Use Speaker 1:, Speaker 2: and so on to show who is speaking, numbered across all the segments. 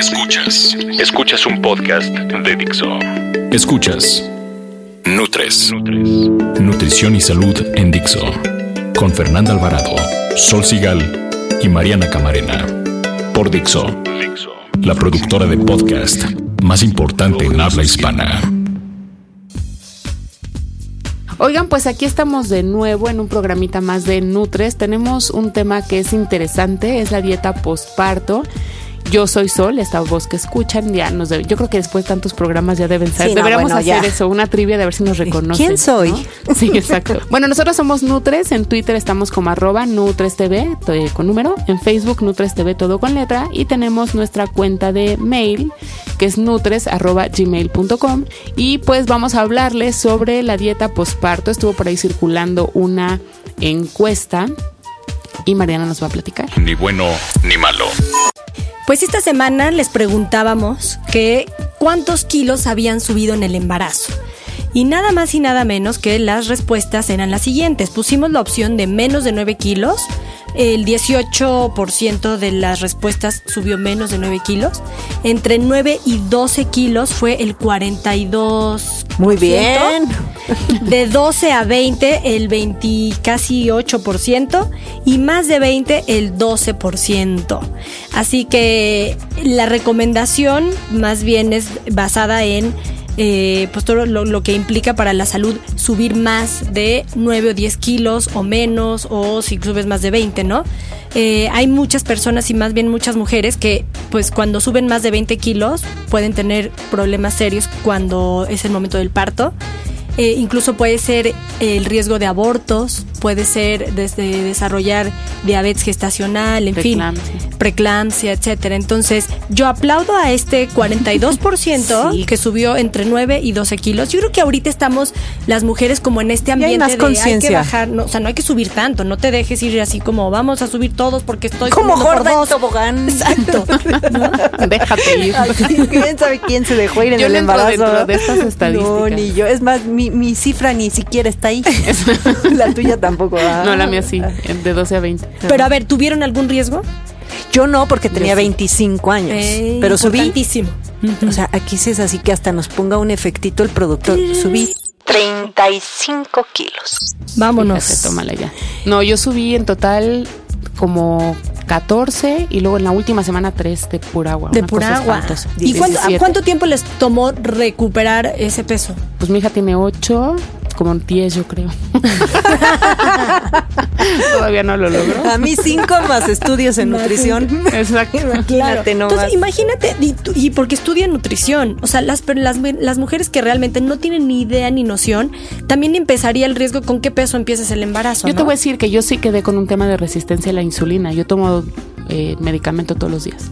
Speaker 1: Escuchas, escuchas un podcast de Dixo. Escuchas Nutres, Nutrición y Salud en Dixo. Con Fernanda Alvarado, Sol Sigal y Mariana Camarena. Por Dixo, la productora de podcast más importante en habla hispana.
Speaker 2: Oigan, pues aquí estamos de nuevo en un programita más de Nutres. Tenemos un tema que es interesante, es la dieta postparto. Yo soy Sol, esta voz que escuchan, ya nos debe- yo creo que después de tantos programas ya deben ser.
Speaker 3: Sí, no,
Speaker 2: Deberíamos
Speaker 3: bueno,
Speaker 2: hacer
Speaker 3: ya.
Speaker 2: eso, una trivia de ver si nos reconocen.
Speaker 3: ¿Quién soy?
Speaker 2: ¿no? Sí, exacto. bueno, nosotros somos Nutres, en Twitter estamos como arroba NutresTV eh, con número, en Facebook NutresTV todo con letra y tenemos nuestra cuenta de mail que es nutres arroba gmail.com y pues vamos a hablarles sobre la dieta posparto. Estuvo por ahí circulando una encuesta y Mariana nos va a platicar.
Speaker 1: Ni bueno ni malo.
Speaker 4: Pues esta semana les preguntábamos que cuántos kilos habían subido en el embarazo. Y nada más y nada menos que las respuestas eran las siguientes. Pusimos la opción de menos de 9 kilos. El 18% de las respuestas subió menos de 9 kilos. Entre 9 y 12 kilos fue el 42%.
Speaker 3: Muy bien.
Speaker 4: De 12 a 20, el 20, casi 8%. Y más de 20, el 12%. Así que la recomendación más bien es basada en eh, pues todo lo, que implica para la salud subir más de 9 o 10 kilos o menos, o si subes más de 20, ¿no? Eh, hay muchas personas y más bien muchas mujeres que pues cuando suben más de 20 kilos pueden tener problemas serios cuando es el momento del parto. Eh, incluso puede ser el riesgo de abortos, puede ser desde desarrollar diabetes gestacional, en fin, preeclampsia, etcétera. Entonces, yo aplaudo a este 42%
Speaker 3: Sí.
Speaker 4: que subió entre 9 y 12 kilos. Yo creo que ahorita estamos las mujeres como en este
Speaker 3: hay
Speaker 4: ambiente
Speaker 3: más
Speaker 4: de hay que
Speaker 3: conciencia.
Speaker 4: bajar, no, o sea, no hay que subir tanto, no te dejes ir así como vamos a subir todos porque estoy
Speaker 3: Como gorda en
Speaker 4: dos".
Speaker 3: tobogán.
Speaker 4: Exacto.
Speaker 2: Déjate ir.
Speaker 3: Ay, ¿Quién sabe quién se dejó ir en
Speaker 2: Yo
Speaker 3: el embarazo?
Speaker 2: dentro de estas estadísticas.
Speaker 3: No, ni yo. Es más, mi, mi cifra ni siquiera está ahí. La tuya tampoco. ah.
Speaker 2: No, la mía sí, de 12 a 20.
Speaker 4: Pero a ver, ¿tuvieron algún riesgo?
Speaker 3: Yo no, porque tenía
Speaker 2: sí.
Speaker 3: 25 años.
Speaker 4: Eh,
Speaker 3: pero subí.
Speaker 4: importantísimo.
Speaker 3: O sea, aquí sí es así que hasta nos ponga un efectito el productor. Subí 35 kilos.
Speaker 4: Vámonos.
Speaker 2: Fíjate, tómala ya. No, yo subí en total como 14 y luego en la última semana 3 de pura agua.
Speaker 4: De pura agua. ¿Y cuánto, a
Speaker 2: 17.
Speaker 4: cuánto tiempo les tomó recuperar ese peso?
Speaker 2: Pues mi hija tiene 8, como 10 yo creo. Todavía no lo logró.
Speaker 3: A mí cinco más estudios en nutrición.
Speaker 2: Exacto.
Speaker 3: Imagínate nomás.
Speaker 4: Entonces, imagínate, y, porque estudian nutrición, o sea, las, pero las, las mujeres que realmente no tienen ni idea ni noción, también empezaría el riesgo con qué peso empiezas el embarazo.
Speaker 2: Yo te
Speaker 4: ¿no?
Speaker 2: voy a decir que yo sí quedé con un tema de resistencia a la insulina. Yo tomo eh, medicamento todos los días.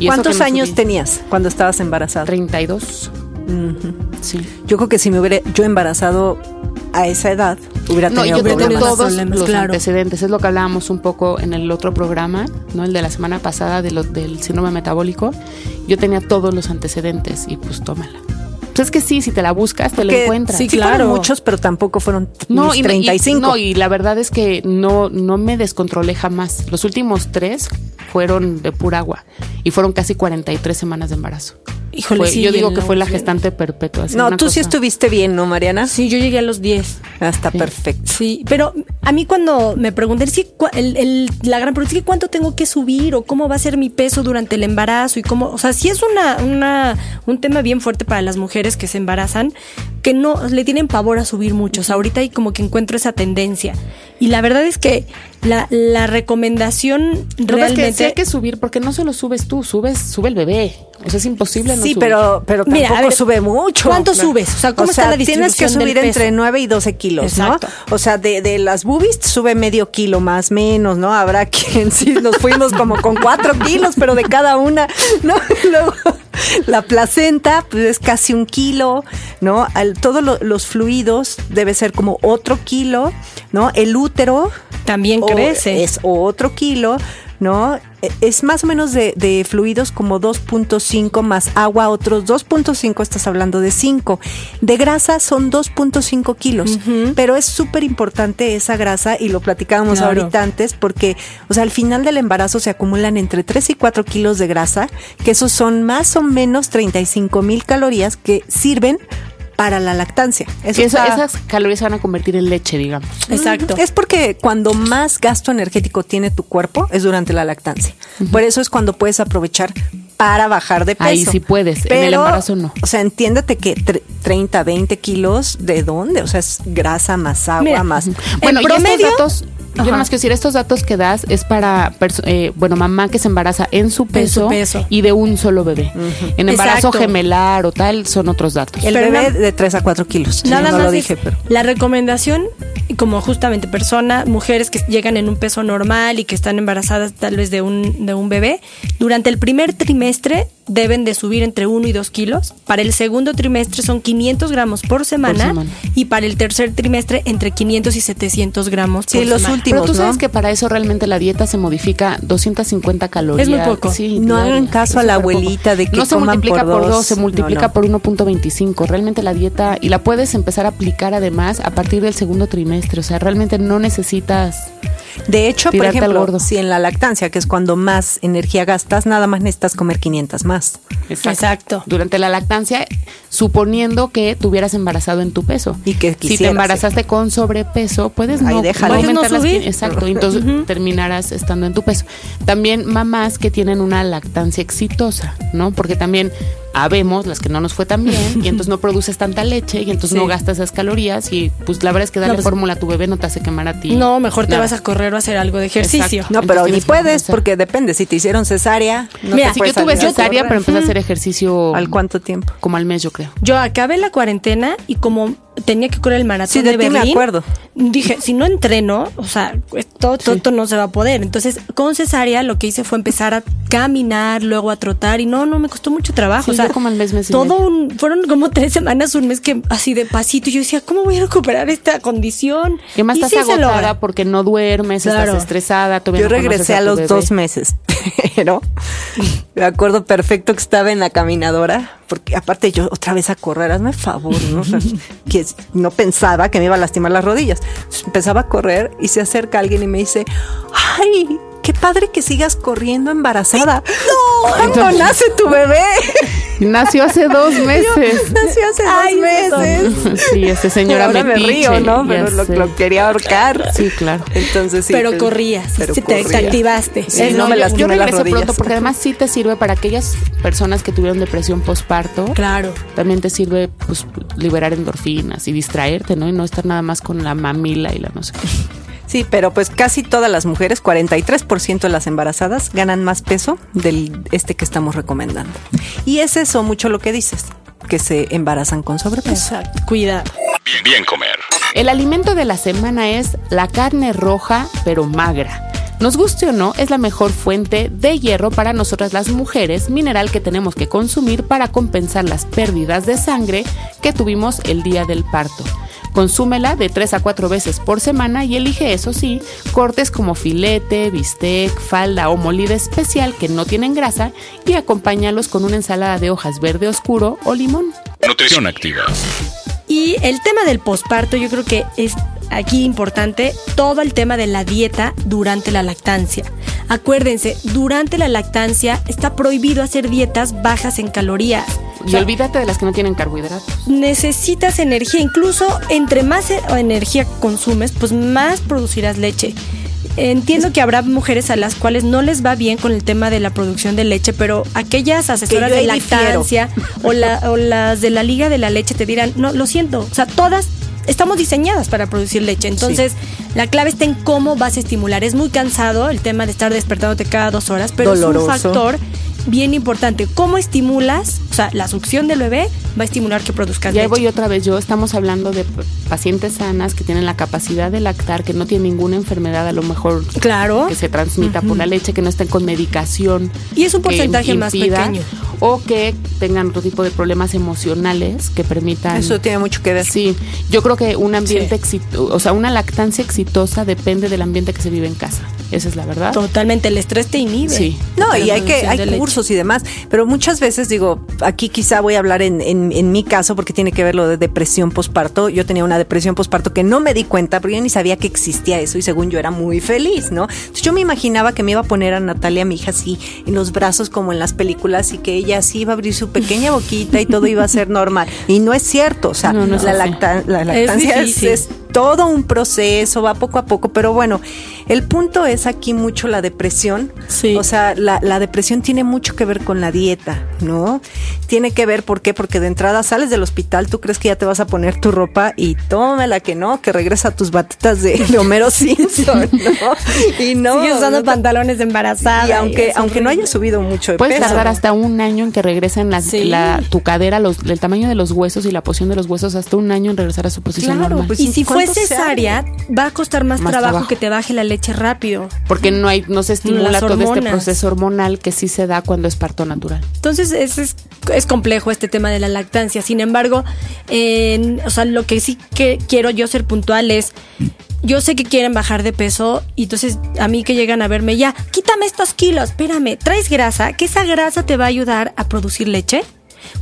Speaker 2: Y
Speaker 3: ¿Cuántos
Speaker 2: no
Speaker 3: años
Speaker 2: subí.
Speaker 3: tenías cuando estabas embarazada?
Speaker 2: 32. Sí.
Speaker 3: Yo creo que si me hubiera yo embarazado a esa edad, hubiera
Speaker 2: No,
Speaker 3: tenido
Speaker 2: yo tengo
Speaker 3: problemas.
Speaker 2: todos los
Speaker 4: claro.
Speaker 2: antecedentes. Es lo que hablábamos un poco en el otro programa, ¿no? El de la semana pasada de lo, del síndrome metabólico. Yo tenía todos los antecedentes y pues tómala. Pues es que sí, si te la buscas, te la encuentras.
Speaker 3: Sí,
Speaker 4: claro.
Speaker 3: fueron muchos, pero tampoco fueron
Speaker 2: No,
Speaker 3: mis
Speaker 2: y,
Speaker 3: 35.
Speaker 2: y- no, y la verdad es que no, no me descontrolé jamás. Los últimos tres fueron de pura agua y fueron casi 43 semanas de embarazo.
Speaker 4: Híjole,
Speaker 2: Fue-
Speaker 4: sí,
Speaker 2: yo digo que fue la gestante perpetua. así,
Speaker 3: no, tú sí
Speaker 2: cosa-
Speaker 3: estuviste bien, ¿no, Mariana?
Speaker 4: Sí, yo llegué a los 10.
Speaker 3: Ah, Está
Speaker 2: Sí.
Speaker 3: perfecto.
Speaker 4: Sí, pero a mí cuando me preguntan, sí, el, el- la gran pregunta es que cuánto tengo que subir o cómo va a ser mi peso durante el embarazo y cómo, o sea, sí es una, una, un tema bien fuerte para las mujeres que se embarazan, que no le tienen pavor a subir mucho. O sea, ahorita hay como que encuentro esa tendencia. Y la verdad es que La, la recomendación
Speaker 2: que pasa es que
Speaker 4: realmente...
Speaker 2: sí hay que subir, porque no solo subes tú, subes, sube el bebé. O sea, es imposible no
Speaker 3: Sí,
Speaker 2: subir.
Speaker 3: pero, pero tampoco
Speaker 4: Mira, ver,
Speaker 3: sube mucho.
Speaker 4: ¿cuánto subes? O sea, ¿cómo está la
Speaker 3: Tienes que
Speaker 4: distribución del
Speaker 3: subir
Speaker 4: peso?
Speaker 3: entre 9 y 12 kilos,
Speaker 4: Exacto.
Speaker 3: ¿no? O sea, de, de las boobies sube medio kilo más menos, ¿no? Habrá quien sí nos fuimos como con 4 kilos, pero de cada una, ¿no? Luego, la placenta, pues es casi un kilo, ¿no? Al, todos lo- los fluidos debe ser como otro kilo, ¿no? El útero
Speaker 4: También
Speaker 3: o-
Speaker 4: crece.
Speaker 3: Es otro kilo, ¿no? E- Es más o menos de, de fluidos como 2.5 más agua, otros 2.5, estás hablando de 5. De grasa son 2.5 kilos, pero es súper importante esa grasa y lo platicábamos
Speaker 4: Claro.
Speaker 3: ahorita antes porque, o sea, al final del embarazo se acumulan entre 3 y 4 kilos de grasa, que esos son más o menos 35 mil calorías que sirven para la lactancia. Eso
Speaker 2: Que eso-
Speaker 3: está-
Speaker 2: esas calorías se van a convertir en leche, digamos.
Speaker 4: Exacto.
Speaker 3: es porque cuando más gasto energético tiene tu cuerpo es durante la lactancia. Por eso es cuando puedes aprovechar para bajar de peso.
Speaker 2: Ahí sí puedes, en el embarazo no.
Speaker 3: O sea, entiéndete que tre- 30, 20 kilos, ¿de dónde? O sea, es grasa más agua,
Speaker 4: Mira,
Speaker 3: más...
Speaker 2: Bueno,
Speaker 4: En
Speaker 2: y
Speaker 4: promedio-
Speaker 2: estos datos, yo
Speaker 4: Ajá.
Speaker 2: nada más quiero decir, estos datos que das es para, eh, bueno, mamá que se embaraza en su peso,
Speaker 4: peso.
Speaker 2: y de un solo bebé. En embarazo
Speaker 4: Exacto.
Speaker 2: gemelar o tal son otros datos.
Speaker 3: El
Speaker 4: Pero
Speaker 3: bebé
Speaker 4: no-
Speaker 3: de 3 a 4 kilos.
Speaker 4: Nada
Speaker 3: no
Speaker 4: más
Speaker 3: lo dije, pero...
Speaker 4: la recomendación, como justamente personas, mujeres que llegan en un peso normal y que están embarazadas tal vez de un, de un bebé, durante el primer trimestre deben de subir entre 1 y 2 kilos. Para el segundo trimestre son 500 gramos por semana,
Speaker 2: semana.
Speaker 4: y para el tercer trimestre entre 500 y 700 gramos
Speaker 3: Sí,
Speaker 4: por
Speaker 3: los
Speaker 4: semana.
Speaker 3: últimos,
Speaker 2: Pero tú sabes
Speaker 3: ¿no?
Speaker 2: que para eso realmente la dieta se modifica 250 calorías.
Speaker 4: Es muy poco.
Speaker 2: Sí,
Speaker 3: No hagan caso a la
Speaker 2: súper poco.
Speaker 3: abuelita de que
Speaker 2: No se
Speaker 3: coman
Speaker 2: multiplica
Speaker 3: por
Speaker 2: por
Speaker 3: dos.
Speaker 2: dos, se multiplica
Speaker 3: No, no.
Speaker 2: por 1.25. Realmente la dieta, y la puedes empezar a aplicar además a partir del segundo trimestre. O sea, realmente no necesitas...
Speaker 3: De hecho, por ejemplo,
Speaker 2: gordo.
Speaker 3: si en la lactancia, que es cuando más energía gastas, nada más necesitas comer 500 más.
Speaker 4: Exacto.
Speaker 2: Durante la lactancia, suponiendo que tuvieras embarazado en tu peso.
Speaker 3: Y que
Speaker 2: si te
Speaker 3: quisieras,
Speaker 2: embarazaste con sobrepeso, puedes
Speaker 3: Ahí
Speaker 2: no,
Speaker 3: déjalo.
Speaker 2: no
Speaker 4: Puedes no
Speaker 2: aumentar las
Speaker 4: subir.
Speaker 2: qui- Exacto, y entonces terminarás estando en tu peso. También mamás que tienen una lactancia exitosa, ¿no? Porque también habemos las que no nos fue tan bien y entonces no produces tanta leche y entonces
Speaker 4: Sí.
Speaker 2: no gastas esas calorías y pues la verdad es que darle
Speaker 4: No, pues-
Speaker 2: fórmula a tu bebé no te hace quemar a ti.
Speaker 4: No, mejor te vas a correr o a hacer algo de ejercicio.
Speaker 2: Exacto.
Speaker 3: No, pero
Speaker 2: Entonces
Speaker 3: ni puedes, porque depende. Si te hicieron cesárea, no
Speaker 4: Mira,
Speaker 3: puedes
Speaker 2: yo tuve cesárea, pero empecé a hacer ejercicio
Speaker 3: ¿Al cuánto tiempo?
Speaker 2: como al mes, yo creo.
Speaker 4: Yo acabé la cuarentena y como tenía que correr el maratón
Speaker 3: Sí, de ti me acuerdo.
Speaker 4: dije, si no entreno, o sea, todo, todo, todo no se va a poder. Entonces, con cesárea lo que hice fue empezar a caminar, luego a trotar y no, no, me costó mucho trabajo.
Speaker 2: Sí,
Speaker 4: o sea,
Speaker 2: yo como al mes, mes y
Speaker 4: todo
Speaker 2: medio.
Speaker 4: un, fueron como tres semanas, un mes que así de pasito. Y yo decía, ¿cómo voy a recuperar esta condición?
Speaker 2: Y además
Speaker 4: Y
Speaker 2: estás
Speaker 4: sí
Speaker 2: agotada porque no duermes,
Speaker 4: Claro.
Speaker 2: estás estresada.
Speaker 3: Yo
Speaker 2: no
Speaker 3: regresé a los
Speaker 2: bebé.
Speaker 3: dos meses, pero me acuerdo perfecto que estaba en la caminadora, porque aparte yo otra vez a correr, hazme favor, ¿no? O sea, que no pensaba que me iba a lastimar las rodillas. Entonces, empezaba a correr y se acerca alguien y me dice, ¡ay! Qué padre que sigas corriendo embarazada. ¡No! ¿Cuándo nace tu bebé?
Speaker 2: Nació hace dos meses.
Speaker 3: Nació hace
Speaker 4: Ay,
Speaker 3: dos meses.
Speaker 2: sí, este señora
Speaker 3: Ahora me río, ¿no? Pero lo, quería ahorcar.
Speaker 2: Sí, claro.
Speaker 3: Entonces sí.
Speaker 4: pero
Speaker 3: pues,
Speaker 4: corrías,
Speaker 3: pero
Speaker 4: sí, te, activaste.
Speaker 3: Sí, no me
Speaker 2: yo-
Speaker 3: lastimé
Speaker 2: yo
Speaker 3: las
Speaker 2: regresé
Speaker 3: rodillas.
Speaker 2: pronto porque además sí te sirve para aquellas personas que tuvieron depresión postparto.
Speaker 4: Claro.
Speaker 2: También te sirve pues liberar endorfinas y distraerte, ¿no? Y no estar nada más con la mamila y la no sé qué.
Speaker 3: Sí, pero pues casi todas las mujeres, 43% de las embarazadas, ganan más peso del este que estamos recomendando. Y es eso mucho lo que dices, que se embarazan con sobrepeso.
Speaker 4: Exacto. Cuidado.
Speaker 1: Bien comer.
Speaker 2: El alimento de la semana es la carne roja, pero magra. Nos guste o no, es la mejor fuente de hierro para nosotras las mujeres, mineral que tenemos que consumir para compensar las pérdidas de sangre que tuvimos el día del parto. Consúmela de 3 a 4 veces por semana y elige, eso sí, cortes como filete, bistec, falda o molida especial que no tienen grasa y acompáñalos con una ensalada de hojas verde oscuro o limón.
Speaker 1: Nutrición activa.
Speaker 4: Y el tema del posparto, yo creo que es aquí importante todo el tema de la dieta durante la lactancia. Acuérdense, durante la lactancia está prohibido hacer dietas bajas en calorías.
Speaker 2: Y
Speaker 4: sea,
Speaker 2: olvídate de las que no tienen carbohidratos.
Speaker 4: necesitas energía, incluso entre más e- energía consumes, pues más producirás leche. Entiendo que habrá mujeres a las cuales no les va bien con el tema de la producción de leche, pero aquellas asesoras de lactancia o, la- o las de la Liga de la Leche te dirán, no, lo siento, o sea, todas estamos diseñadas para producir leche. Entonces, La clave está en cómo vas a estimular. Es muy cansado el tema de estar despertándote cada dos horas, pero es un factor bien importante. ¿Cómo estimulas? O sea, la succión del bebé va a estimular que produzcas
Speaker 2: Ya
Speaker 4: leche.
Speaker 2: voy otra vez yo, estamos hablando de pacientes sanas que tienen la capacidad de lactar, que no tienen ninguna enfermedad a lo mejor
Speaker 4: Claro.
Speaker 2: que se transmita por la leche, que no estén con medicación.
Speaker 4: Y es un porcentaje más pequeño.
Speaker 2: O que tengan otro tipo de problemas emocionales que permitan...
Speaker 3: Eso tiene mucho que ver.
Speaker 2: Sí, yo creo que un ambiente exitoso, o sea, una lactancia exitosa depende del ambiente que se vive en casa. Esa es la verdad.
Speaker 4: Totalmente, el estrés te inhibe.
Speaker 2: Sí.
Speaker 3: No, y hay que hay
Speaker 4: leche.
Speaker 3: cursos y demás, pero muchas veces digo, aquí quizá voy a hablar en, en, en mi caso porque tiene que ver lo de depresión posparto. Yo tenía una depresión posparto que no me di cuenta porque yo ni sabía que existía eso y según yo era muy feliz, ¿no? Entonces yo me imaginaba que me iba a poner a Natalia, mi hija, así en los brazos como en las películas y que ella así iba a abrir su pequeña boquita y todo iba a ser normal. Y no es cierto, o sea,
Speaker 2: No, no es
Speaker 3: la,
Speaker 2: así.
Speaker 3: lacta- la lactancia es,
Speaker 4: difícil.
Speaker 3: es todo un proceso, va poco a poco, pero bueno, el punto es aquí mucho la depresión.
Speaker 4: Sí.
Speaker 3: O sea, la, la depresión tiene mucho que ver con la dieta, ¿no? Tiene que ver, ¿por qué? Porque de entrada sales del hospital, tú crees que ya te vas a poner tu ropa y tómala que no, que regresa a tus batitas de, de Homero Simpson, ¿no? Y no.
Speaker 4: Sigues usando
Speaker 3: no
Speaker 4: pantalones de embarazada.
Speaker 3: Y aunque, aunque no hayas subido mucho de
Speaker 2: Puedes
Speaker 3: peso.
Speaker 2: tardar hasta un año en que regresen las,
Speaker 4: Sí.
Speaker 2: la, tu cadera, los, el tamaño de los huesos y la posición de los huesos, hasta un año en regresar a su posición
Speaker 3: Claro,
Speaker 2: normal.
Speaker 3: pues
Speaker 4: Y si fue
Speaker 3: ¿cuánto se
Speaker 4: cesárea, va a costar más,
Speaker 2: Más
Speaker 4: trabajo,
Speaker 2: trabajo.
Speaker 4: que te baje la leche rápido.
Speaker 2: Porque no hay, no se estimula todo este proceso hormonal que sí se da cuando es parto natural.
Speaker 4: Entonces es, es, es complejo este tema de la lactancia. Sin embargo, en- o sea, lo que sí que quiero yo ser puntual es, yo sé que quieren bajar de peso y entonces a mí que llegan a verme ya, quítame estos kilos, espérame, traes grasa, que esa grasa te va a ayudar a producir leche.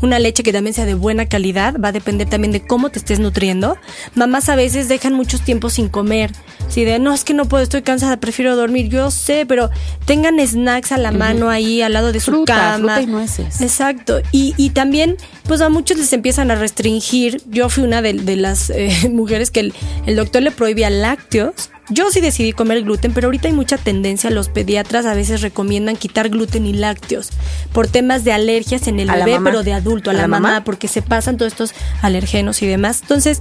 Speaker 4: Una leche que también sea de buena calidad, va a depender también de cómo te estés nutriendo. Mamás a veces dejan muchos tiempos sin comer. Si de no, es que no puedo, estoy cansada, prefiero dormir. Yo sé, pero tengan snacks a la mano ahí, al lado de su
Speaker 2: Fruta,
Speaker 4: cama.
Speaker 2: fruta y nueces.
Speaker 4: Exacto. Y, y también, pues a muchos les empiezan a restringir. Yo fui una de, de las eh, mujeres que el, el doctor le prohibía lácteos. Yo sí decidí comer gluten, pero ahorita hay mucha tendencia. Los pediatras a veces recomiendan quitar gluten y lácteos por temas de alergias en el
Speaker 3: ¿A la
Speaker 4: bebé, pero de adulto, a,
Speaker 3: ¿A
Speaker 4: la,
Speaker 3: la
Speaker 4: mamá,
Speaker 3: mamá?
Speaker 4: porque se pasan todos estos alergenos y demás. Entonces,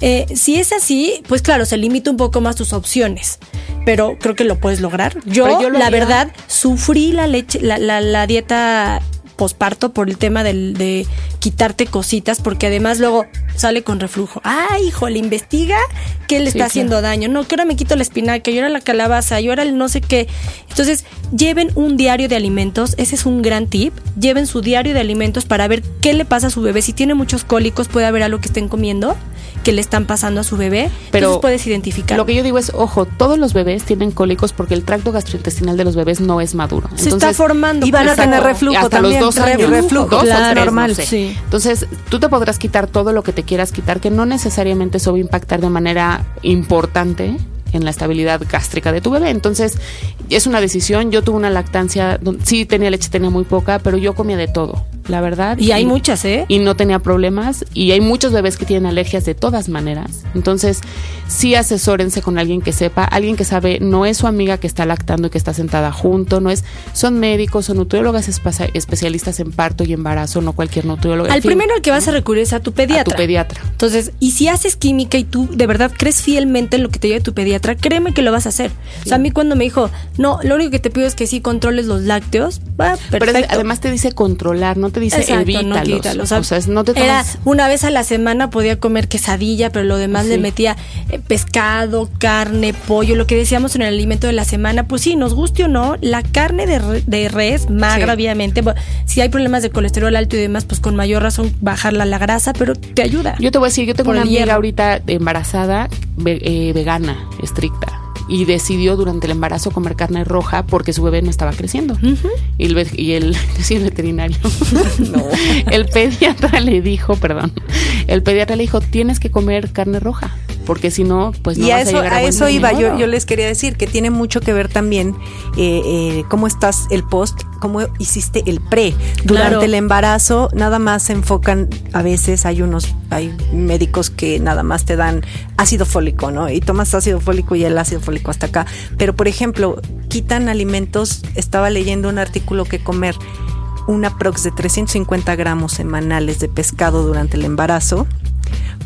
Speaker 4: eh, si es así, pues claro, se limita un poco más tus opciones, pero creo que lo puedes lograr. Yo,
Speaker 2: yo lo
Speaker 4: la verdad, sufrí la leche, la, la, la dieta posparto por el tema del, de quitarte cositas, porque además luego sale con reflujo. Ay, híjole, investiga qué le
Speaker 2: Sí,
Speaker 4: está haciendo daño. No, que ahora me quito la espinaca, yo era la calabaza, yo era el no sé qué. Entonces, lleven un diario de alimentos, ese es un gran tip. Lleven su diario de alimentos para ver qué le pasa a su bebé. Si tiene muchos cólicos, puede haber algo que estén comiendo que le están pasando a su bebé.
Speaker 2: Pero
Speaker 4: Entonces puedes identificar.
Speaker 2: Lo que yo digo es, ojo, todos los bebés tienen cólicos porque el tracto gastrointestinal de los bebés no es maduro.
Speaker 4: se está formando.
Speaker 3: y van a
Speaker 4: claro.
Speaker 3: tener reflujo
Speaker 2: hasta
Speaker 3: también.
Speaker 2: los dos años.
Speaker 3: Reflujo,
Speaker 2: dos o
Speaker 4: claro,
Speaker 2: tres,
Speaker 3: normal.
Speaker 2: no sé.
Speaker 4: sí.
Speaker 2: Entonces, tú te podrás quitar todo lo que te quieras quitar, que no necesariamente eso va a impactar de manera importante en la estabilidad gástrica de tu bebé. Entonces, es una decisión. Yo tuve una lactancia, sí tenía leche, tenía muy poca, pero yo comía de todo, la verdad.
Speaker 4: Y hay muchas, ¿eh?
Speaker 2: Y no tenía problemas. Y hay muchos bebés que tienen alergias de todas maneras. Entonces, sí asesórense con alguien que sepa, alguien que sabe, no es su amiga que está lactando y que está sentada junto, no es, son médicos, son nutriólogas espe- especialistas en parto y embarazo, no cualquier nutriólogo. en
Speaker 4: Al
Speaker 2: fin,
Speaker 4: primero al que vas a recurrir es a tu
Speaker 2: a
Speaker 4: pediatra.
Speaker 2: tu pediatra.
Speaker 4: Entonces, y si haces química y tú de verdad crees fielmente en lo que te diga tu pediatra, créeme que lo vas a hacer. O sea, a mí cuando me dijo, no, lo único que te pido es que sí controles los lácteos, va,
Speaker 2: Pero
Speaker 4: perfecto.
Speaker 2: además te dice controlar, no te dice
Speaker 4: Exacto, no
Speaker 2: evítalos.
Speaker 4: quítalos.
Speaker 2: O sea, es- no te
Speaker 4: Era
Speaker 2: tomes-
Speaker 4: una vez a la semana podía comer quesadilla, pero lo demás le metía eh, pescado, carne, pollo, lo que decíamos en el alimento de la semana. Pues sí, nos guste o no, la carne de, re- de res, magra,
Speaker 2: Sí.
Speaker 4: obviamente. bueno, si hay problemas de colesterol alto y demás, pues con mayor razón bajarla la grasa, pero te ayuda.
Speaker 2: Yo te voy a decir, yo tengo una amiga
Speaker 4: hierro.
Speaker 2: ahorita embarazada, ve- eh, vegana, estricta, y decidió durante el embarazo comer carne roja porque su bebé no estaba creciendo. Y el, y el, sí, el veterinario, el pediatra le dijo, perdón, el pediatra le dijo, tienes que comer carne roja, porque si no, pues no
Speaker 3: y a
Speaker 2: vas a
Speaker 3: eso,
Speaker 2: llegar a,
Speaker 3: a
Speaker 2: buen
Speaker 3: eso iba, yo, yo les quería decir que tiene mucho que ver también eh, eh, cómo estás el post, cómo hiciste el pre. Durante
Speaker 4: Claro.
Speaker 3: el embarazo nada más se enfocan, a veces hay unos, hay médicos que nada más te dan ácido fólico, ¿no? Y tomas ácido fólico y el ácido fólico hasta acá. Pero por ejemplo, quitan alimentos, estaba leyendo un artículo que comer una prox de 350 gramos semanales de pescado durante el embarazo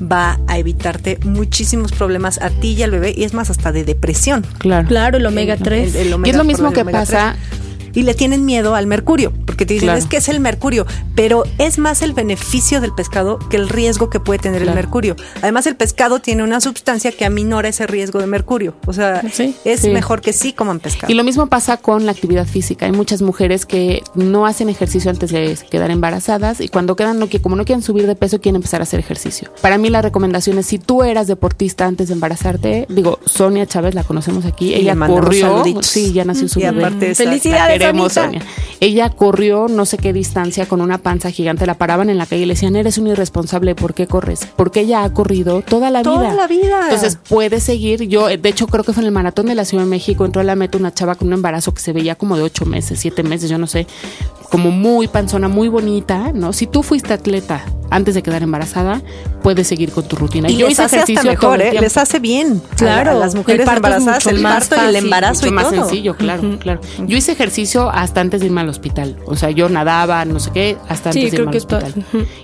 Speaker 3: va a evitarte muchísimos problemas a ti y al bebé y es más hasta de depresión.
Speaker 2: Claro.
Speaker 4: Claro, el omega 3.
Speaker 3: El- el
Speaker 2: Y
Speaker 3: omega-
Speaker 2: es lo mismo
Speaker 3: el
Speaker 2: que pasa
Speaker 3: 3. Y le tienen miedo al mercurio, porque te dicen,
Speaker 2: Claro.
Speaker 3: es que es el mercurio, pero es más el beneficio del pescado que el riesgo que puede tener el mercurio. Además, el pescado tiene una sustancia que aminora ese riesgo de mercurio. O sea,
Speaker 4: Sí.
Speaker 3: es
Speaker 2: Sí.
Speaker 3: mejor que sí coman pescado.
Speaker 2: Y lo mismo pasa con la actividad física. Hay muchas mujeres que no hacen ejercicio antes de quedar embarazadas y cuando quedan, no, que como no quieren subir de peso, quieren empezar a hacer ejercicio. Para mí la recomendación es, si tú eras deportista antes de embarazarte, digo, Sonia Chávez, la conocemos aquí,
Speaker 3: Y
Speaker 2: ella corrió, sí, ya nació su
Speaker 3: Y
Speaker 2: bebé.
Speaker 3: aparte
Speaker 4: Felicidades,
Speaker 2: queremos,
Speaker 4: Anita.
Speaker 2: Sonia. Ella corrió no sé qué distancia con una panza gigante, la paraban en la calle y le decían, eres un irresponsable, ¿por qué corres? Porque ella ha corrido toda la
Speaker 3: Toda
Speaker 2: vida.
Speaker 3: la vida.
Speaker 2: Entonces puede seguir. Yo, de hecho, creo que fue en el maratón de la Ciudad de México, entró a la meta una chava con un embarazo que se veía como de ocho meses, siete meses, yo no sé, como muy panzona, muy bonita, ¿no? Si tú fuiste atleta antes de quedar embarazada, puedes seguir con tu rutina.
Speaker 3: y
Speaker 2: yo
Speaker 3: les
Speaker 2: hice
Speaker 3: hace hasta
Speaker 2: ejercicio todo
Speaker 3: mejor,
Speaker 2: el
Speaker 3: ¿eh? Les hace bien.
Speaker 4: Claro,
Speaker 3: A, las mujeres
Speaker 4: el
Speaker 3: embarazadas, el parto y el embarazo
Speaker 2: mucho
Speaker 3: y
Speaker 2: más
Speaker 3: todo.
Speaker 2: sencillo, claro, claro. Yo hice ejercicio hasta antes de irme al hospital. O sea, yo nadaba, no sé qué, hasta
Speaker 4: Sí,
Speaker 2: antes de irme al hospital.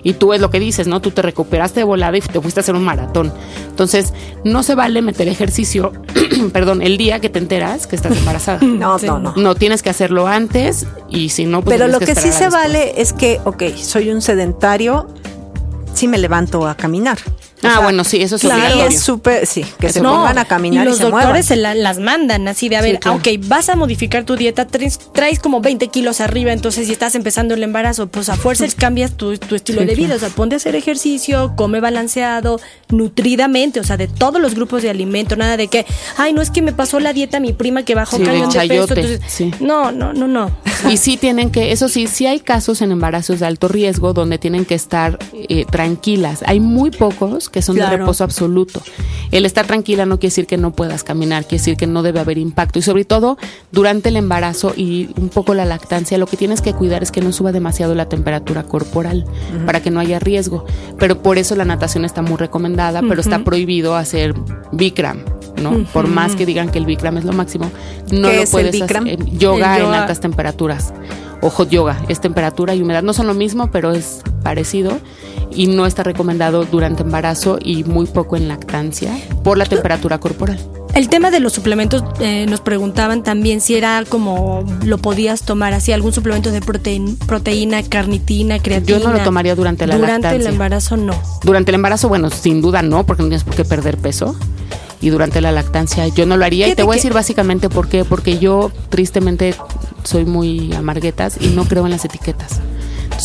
Speaker 2: Y tú es lo que dices, ¿no? Tú te recuperaste de volada y te fuiste a hacer un maratón. Entonces, no se vale meter ejercicio, perdón, el día que te enteras que estás embarazada.
Speaker 3: No,
Speaker 4: Sí.
Speaker 3: no, no.
Speaker 2: No, tienes que hacerlo antes y si no, pues
Speaker 3: Pero lo que, sí se
Speaker 2: después.
Speaker 3: vale es que, ok, soy un sedentario, sí me levanto a caminar. O
Speaker 2: Ah,
Speaker 3: sea,
Speaker 2: bueno, sí, eso es obligatorio.
Speaker 3: es súper, sí, que se
Speaker 4: No,
Speaker 3: pongan a caminar y,
Speaker 4: los
Speaker 3: se
Speaker 4: doctores se la- las mandan así de, a ver,
Speaker 2: Sí, claro.
Speaker 4: ok, vas a modificar tu dieta, traes, traes como 20 kilos arriba, entonces si estás empezando el embarazo, pues a fuerzas cambias tu, tu estilo
Speaker 2: Sí,
Speaker 4: de vida,
Speaker 2: claro.
Speaker 4: o sea, ponte a hacer ejercicio, come balanceado, nutridamente, o sea, de todos los grupos de alimento, nada de que, ay, no es que me pasó la dieta a mi prima que bajó
Speaker 2: Sí,
Speaker 4: cañón de, peso, entonces,
Speaker 2: sí.
Speaker 4: no, no, no, no.
Speaker 2: Y sí tienen que, eso sí, sí hay casos en embarazos de alto riesgo donde tienen que estar eh, tranquilas. Hay muy pocos que son de reposo absoluto. El estar tranquila no quiere decir que no puedas caminar, quiere decir que no debe haber impacto. Y sobre todo durante el embarazo y un poco la lactancia, lo que tienes que cuidar es que no suba demasiado la temperatura corporal para que no haya riesgo. Pero por eso la natación está muy recomendada, pero está prohibido hacer Bikram. ¿no? Por más que digan que el Bikram es lo máximo, no
Speaker 3: ¿Qué
Speaker 2: lo puedes hacer. eh, yoga
Speaker 4: El
Speaker 2: en
Speaker 4: yoga.
Speaker 2: altas temperaturas o hot yoga. Es temperatura y humedad. No son lo mismo, pero es parecido y no está recomendado durante embarazo y muy poco en lactancia por la temperatura corporal.
Speaker 4: El tema de los suplementos, eh, nos preguntaban también si era como lo podías tomar así, algún suplemento de proteína, proteína carnitina, creatina.
Speaker 2: Yo no lo tomaría durante la
Speaker 4: Durante el
Speaker 2: lactancia.
Speaker 4: embarazo no.
Speaker 2: Durante el embarazo, bueno, sin duda no, porque no tienes por qué perder peso. Y durante la lactancia yo no lo haría. Y te voy a decir básicamente por qué. Porque yo tristemente soy muy amarguetas y no creo en las etiquetas.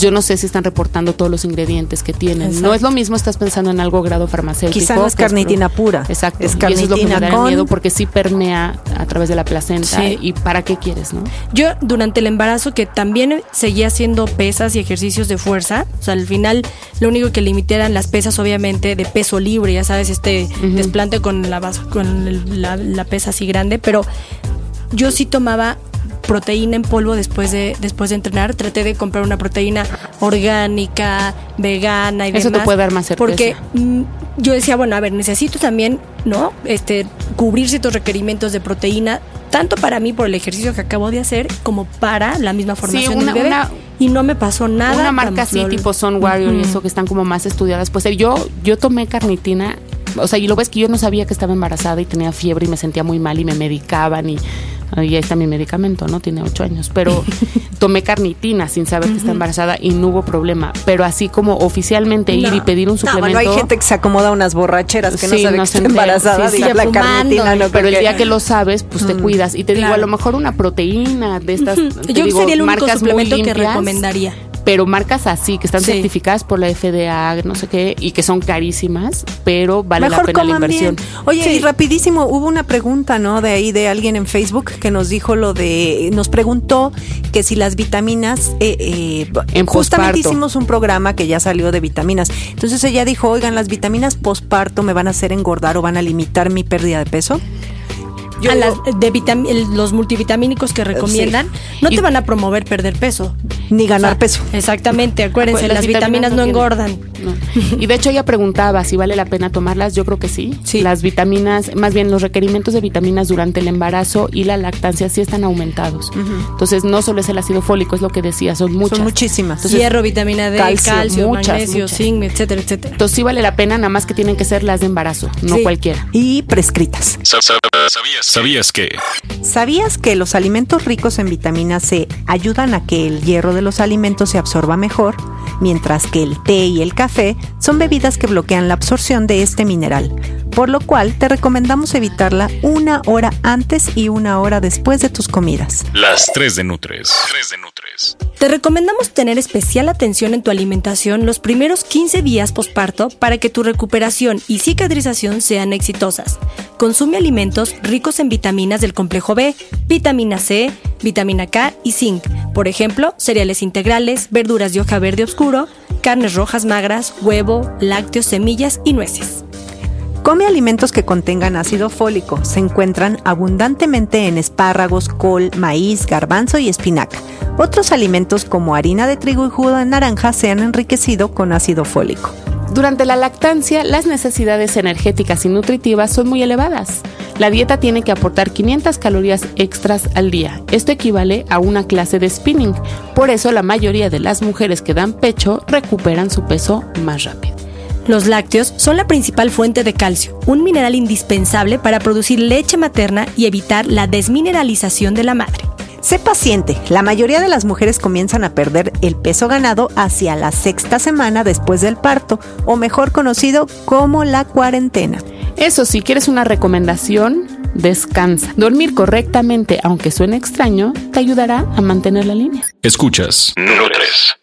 Speaker 2: Yo no sé si están reportando todos los ingredientes que tienen.
Speaker 4: Exacto.
Speaker 2: No es lo mismo, estás pensando en algo grado farmacéutico.
Speaker 3: Quizá no es carnitina pura.
Speaker 2: Exacto.
Speaker 3: Es
Speaker 2: y eso es lo que me
Speaker 3: carnitina
Speaker 2: da
Speaker 3: con-
Speaker 2: miedo porque sí permea a través de la placenta.
Speaker 4: Sí.
Speaker 2: ¿Y para qué quieres, no?
Speaker 4: Yo durante el embarazo que también seguía haciendo pesas y ejercicios de fuerza, o sea, al final lo único que limité eran las pesas obviamente de peso libre, ya sabes, este desplante con la con la pesa así grande, pero yo sí tomaba proteína en polvo después de después de entrenar, traté de comprar una proteína orgánica, vegana y
Speaker 2: Eso te puede dar más certeza.
Speaker 4: Porque mm, yo decía, bueno, a ver, necesito también, ¿no? Este, cubrir ciertos requerimientos de proteína, tanto para mí por el ejercicio que acabo de hacer, como para la misma formación
Speaker 2: una-
Speaker 4: del bebé.
Speaker 2: una-
Speaker 4: y no me pasó nada.
Speaker 2: Una marca así tipo Sun Warrior y eso que están como más estudiadas. Pues eh, yo, yo tomé carnitina. O sea, y lo ves que yo no sabía que estaba embarazada y tenía fiebre y me sentía muy mal y me medicaban y ahí está mi medicamento, ¿no? Tiene ocho años. Pero tomé carnitina sin saber que está embarazada y no hubo problema. Pero así como oficialmente ir
Speaker 4: No.
Speaker 2: y pedir un
Speaker 3: No,
Speaker 2: suplemento.
Speaker 3: bueno, hay gente que se acomoda unas borracheras que no
Speaker 2: Sí,
Speaker 3: sabe
Speaker 2: no
Speaker 3: que está embarazada,
Speaker 2: Sí, sí,
Speaker 3: la carnitina, no
Speaker 2: pero el día que lo sabes, pues te cuidas. Y te digo,
Speaker 4: claro.
Speaker 2: a lo mejor una proteína de estas.
Speaker 4: Yo
Speaker 2: digo,
Speaker 4: sería el único suplemento que
Speaker 2: limpias,
Speaker 4: recomendaría.
Speaker 2: Pero marcas así, que están
Speaker 4: Sí.
Speaker 2: certificadas por la FDA, no sé qué, y que son carísimas, pero vale
Speaker 3: Mejor
Speaker 2: la pena la inversión.
Speaker 3: bien. Oye, y rapidísimo, hubo una pregunta, ¿no? De ahí de alguien en Facebook que nos dijo lo de, nos preguntó que si las vitaminas, eh, eh,
Speaker 2: En
Speaker 3: justamente hicimos un programa que ya salió de vitaminas. Entonces ella dijo, oigan, las vitaminas posparto me van a hacer engordar o van a limitar mi pérdida de peso.
Speaker 4: A las, de los multivitamínicos que recomiendan, no te van a promover perder peso.
Speaker 3: Ni ganar peso.
Speaker 4: Exactamente, acuérdense, las, vitaminas, no, engordan.
Speaker 2: Y de hecho ella preguntaba si vale la pena tomarlas, yo creo que sí. sí. Las vitaminas, más bien los requerimientos de vitaminas durante el embarazo y la lactancia sí están aumentados. Entonces no solo es el ácido fólico, es lo que decía, son muchas.
Speaker 3: Son muchísimas.
Speaker 4: Hierro, vitamina D, calcio, magnesio, zinc, etcétera, etcétera.
Speaker 2: Entonces sí vale la pena, nada más que tienen que ser las de embarazo, no cualquiera.
Speaker 3: Y prescritas.
Speaker 1: ¿Sabías, ¿Sabías que?
Speaker 3: ¿Sabías que los alimentos ricos en vitamina C ayudan a que el hierro de los alimentos se absorba mejor, mientras que el té y el café son bebidas que bloquean la absorción de este mineral? por lo cual te recomendamos evitarla una hora antes y una hora después de tus comidas.
Speaker 1: Las 3 de Nutres. 3 de Nutres.
Speaker 4: Te recomendamos tener especial atención en tu alimentación los primeros 15 días posparto para que tu recuperación y cicatrización sean exitosas. Consume alimentos ricos en vitaminas del complejo B, vitamina C, vitamina K y zinc. Por ejemplo, cereales integrales, verduras de hoja verde oscuro, carnes rojas magras, huevo, lácteos, semillas y nueces.
Speaker 3: Come alimentos que contengan ácido fólico. Se encuentran abundantemente en espárragos, col, maíz, garbanzo y espinaca. Otros alimentos como harina de trigo y jugo de naranja se han enriquecido con ácido fólico.
Speaker 2: Durante la lactancia, las necesidades energéticas y nutritivas son muy elevadas. La dieta tiene que aportar 500 calorías extras al día. Esto equivale a una clase de spinning. Por eso la mayoría de las mujeres que dan pecho recuperan su peso más rápido.
Speaker 4: Los lácteos son la principal fuente de calcio, un mineral indispensable para producir leche materna y evitar la desmineralización de la madre.
Speaker 3: Sé paciente, la mayoría de las mujeres comienzan a perder el peso ganado hacia la sexta semana después del parto, o mejor conocido como la cuarentena.
Speaker 2: Eso si quieres una recomendación, descansa. Dormir correctamente, aunque suene extraño, te ayudará a mantener la línea.
Speaker 1: Escuchas. Nutres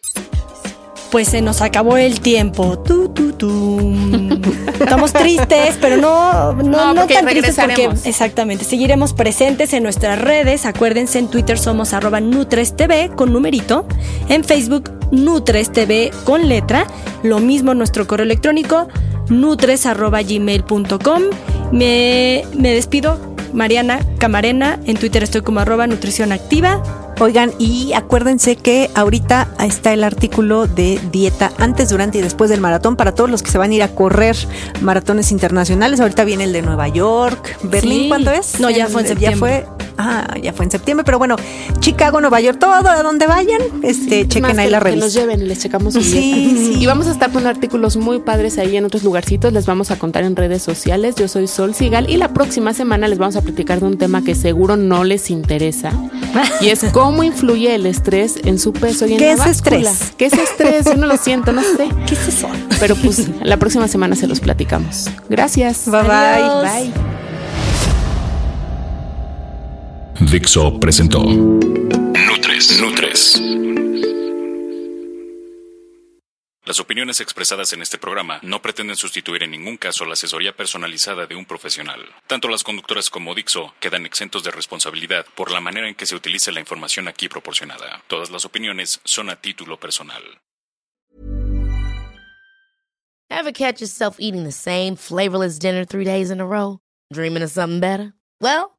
Speaker 4: pues se nos acabó el tiempo. Tu, tu, tu. Estamos tristes, pero no, no, no, tan tristes porque exactamente. Seguiremos presentes en nuestras redes. Acuérdense, en Twitter somos arroba NutresTV con numerito. En Facebook, NutresTV con letra. Lo mismo nuestro correo electrónico, nutres gmail.com. Me, me despido. Mariana Camarena. En Twitter estoy como arroba nutrición activa.
Speaker 3: Oigan, y acuérdense que ahorita está el artículo de dieta antes, durante y después del maratón para todos los que se van a ir a correr maratones internacionales. Ahorita viene el de Nueva York, Berlín, ¿cuándo es?
Speaker 4: No, ya fue en septiembre.
Speaker 3: Ya fue, ah, ya fue en septiembre, pero bueno, Chicago, Nueva York, todo a donde vayan, este, chequen ahí la revista.
Speaker 2: Que nos lleven les checamos sí, sí. Y vamos a estar con artículos muy padres ahí en otros lugarcitos, les vamos a contar en redes sociales. Yo soy Sol Sigal y la próxima semana les vamos a platicar de un tema que seguro no les interesa y es cómo influye el estrés en su peso y en
Speaker 3: ¿Qué
Speaker 2: es
Speaker 3: estrés?
Speaker 2: ¿Qué es estrés? Yo no lo siento, no sé.
Speaker 3: ¿Qué es eso?
Speaker 2: Pero pues la próxima semana se los platicamos. Gracias.
Speaker 3: Bye bye. Bye.
Speaker 1: Dixo presentó Nutres. Nutres. Las opiniones expresadas en este programa no pretenden sustituir en ningún caso la asesoría personalizada de un profesional. Tanto las conductoras como Dixo quedan exentos de responsabilidad por la manera en que se utilice la información aquí proporcionada. Todas las opiniones son a título personal.
Speaker 5: Ever catch yourself eating the same flavorless dinner three days in a row? Dreaming of something better? Well,